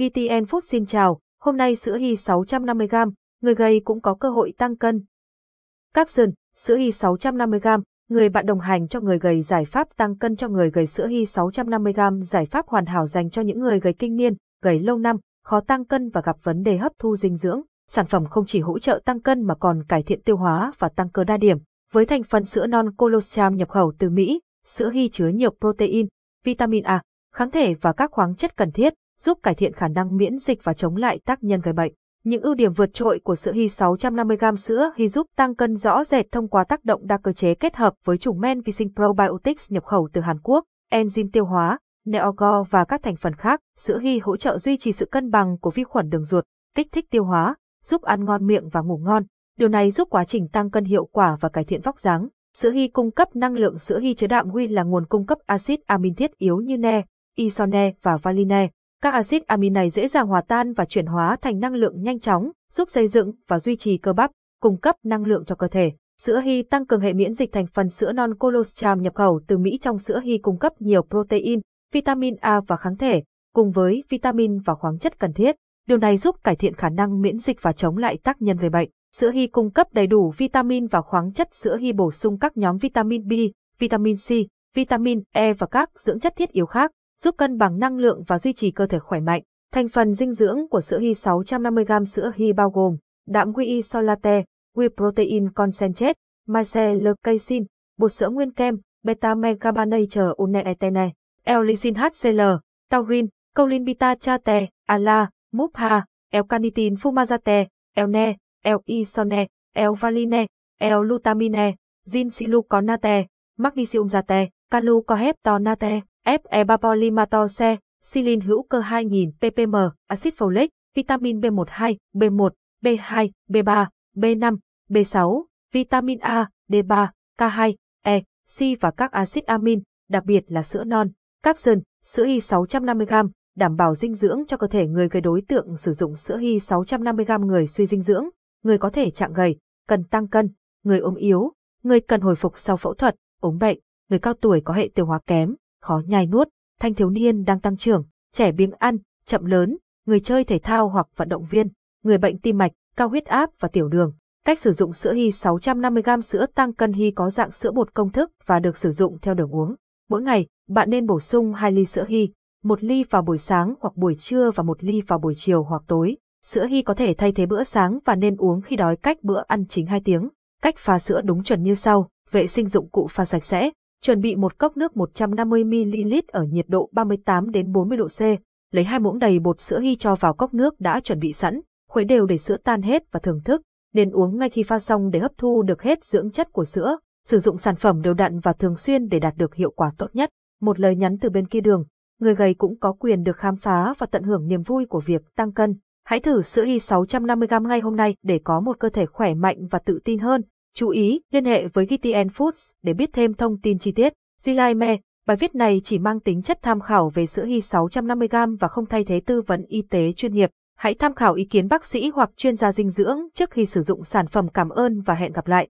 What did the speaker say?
VTN Food xin chào, hôm nay sữa hy 650g, người gầy cũng có cơ hội tăng cân. Capson, sữa hy 650g, người bạn đồng hành cho người gầy giải pháp tăng cân cho người gầy sữa hy 650g giải pháp hoàn hảo dành cho những người gầy kinh niên, gầy lâu năm, khó tăng cân và gặp vấn đề hấp thu dinh dưỡng. Sản phẩm không chỉ hỗ trợ tăng cân mà còn cải thiện tiêu hóa và tăng cơ đa điểm. Với thành phần sữa non colostrum nhập khẩu từ Mỹ, sữa hy chứa nhiều protein, vitamin A, kháng thể và các khoáng chất cần thiết, giúp cải thiện khả năng miễn dịch và chống lại tác nhân gây bệnh. Những ưu điểm vượt trội của sữa hy 650g sữa hy giúp tăng cân rõ rệt thông qua tác động đa cơ chế kết hợp với chủng men vi sinh probiotics nhập khẩu từ Hàn Quốc, enzyme tiêu hóa, neogo và các thành phần khác. Sữa hy hỗ trợ duy trì sự cân bằng của vi khuẩn đường ruột, kích thích tiêu hóa, giúp ăn ngon miệng và ngủ ngon. Điều này giúp quá trình tăng cân hiệu quả và cải thiện vóc dáng. Sữa hy cung cấp năng lượng sữa hy chứa đạm huy là nguồn cung cấp axit amin thiết yếu như ne, isone và valine. Các axit amin này dễ dàng hòa tan và chuyển hóa thành năng lượng nhanh chóng, giúp xây dựng và duy trì cơ bắp, cung cấp năng lượng cho cơ thể. Sữa hy tăng cường hệ miễn dịch thành phần sữa non colostrum nhập khẩu từ Mỹ trong sữa hy cung cấp nhiều protein, vitamin A và kháng thể, cùng với vitamin và khoáng chất cần thiết. Điều này giúp cải thiện khả năng miễn dịch và chống lại tác nhân gây bệnh. Sữa hy cung cấp đầy đủ vitamin và khoáng chất sữa hy bổ sung các nhóm vitamin B, vitamin C, vitamin E và các dưỡng chất thiết yếu khác, giúp cân bằng năng lượng và duy trì cơ thể khỏe mạnh. Thành phần dinh dưỡng của sữa hy 650g sữa hy bao gồm đạm whey isolate, whey protein concentrate, maisel leucin, bột sữa nguyên kem, beta megabanate uneetene, L-lysine HCl, taurin, Colin Bita Chate, Ala, Mupha, L-Canitin Fumazate, L-Ne, L-Isone, L-Valine, L-Lutamine, FE3 Polymatose, Silin hữu cơ 2000 ppm, axit folic, vitamin B12, B1, B2, B3, B5, B6, vitamin A, D3, K2, E, C và các axit amin, đặc biệt là sữa non, capsun, sữa hy 650g, đảm bảo dinh dưỡng cho cơ thể người gây đối tượng sử dụng sữa hy 650g người suy dinh dưỡng, người có thể trạng gầy, cần tăng cân, người ốm yếu, người cần hồi phục sau phẫu thuật, ốm bệnh, người cao tuổi có hệ tiêu hóa kém, khó nhai nuốt, thanh thiếu niên đang tăng trưởng, trẻ biếng ăn, chậm lớn, người chơi thể thao hoặc vận động viên, người bệnh tim mạch, cao huyết áp và tiểu đường. Cách sử dụng sữa hy 650g sữa tăng cân hy có dạng sữa bột công thức và được sử dụng theo đường uống. Mỗi ngày, bạn nên bổ sung 2 ly sữa hy, một ly vào buổi sáng hoặc buổi trưa và một ly vào buổi chiều hoặc tối. Sữa hy có thể thay thế bữa sáng và nên uống khi đói cách bữa ăn chính 2 tiếng. Cách pha sữa đúng chuẩn như sau, vệ sinh dụng cụ pha sạch sẽ, Chuẩn bị một cốc nước 150ml ở nhiệt độ 38 đến 40 độ C, lấy hai muỗng đầy bột sữa hy cho vào cốc nước đã chuẩn bị sẵn, khuấy đều để sữa tan hết và thưởng thức, nên uống ngay khi pha xong để hấp thu được hết dưỡng chất của sữa, sử dụng sản phẩm đều đặn và thường xuyên để đạt được hiệu quả tốt nhất. Một lời nhắn từ bên kia đường, người gầy cũng có quyền được khám phá và tận hưởng niềm vui của việc tăng cân. Hãy thử sữa hy 650g ngay hôm nay để có một cơ thể khỏe mạnh và tự tin hơn. Chú ý, liên hệ với GTN Foods để biết thêm thông tin chi tiết. Zilaime, bài viết này chỉ mang tính chất tham khảo về sữa hy 650g và không thay thế tư vấn y tế chuyên nghiệp. Hãy tham khảo ý kiến bác sĩ hoặc chuyên gia dinh dưỡng trước khi sử dụng sản phẩm cảm ơn và hẹn gặp lại.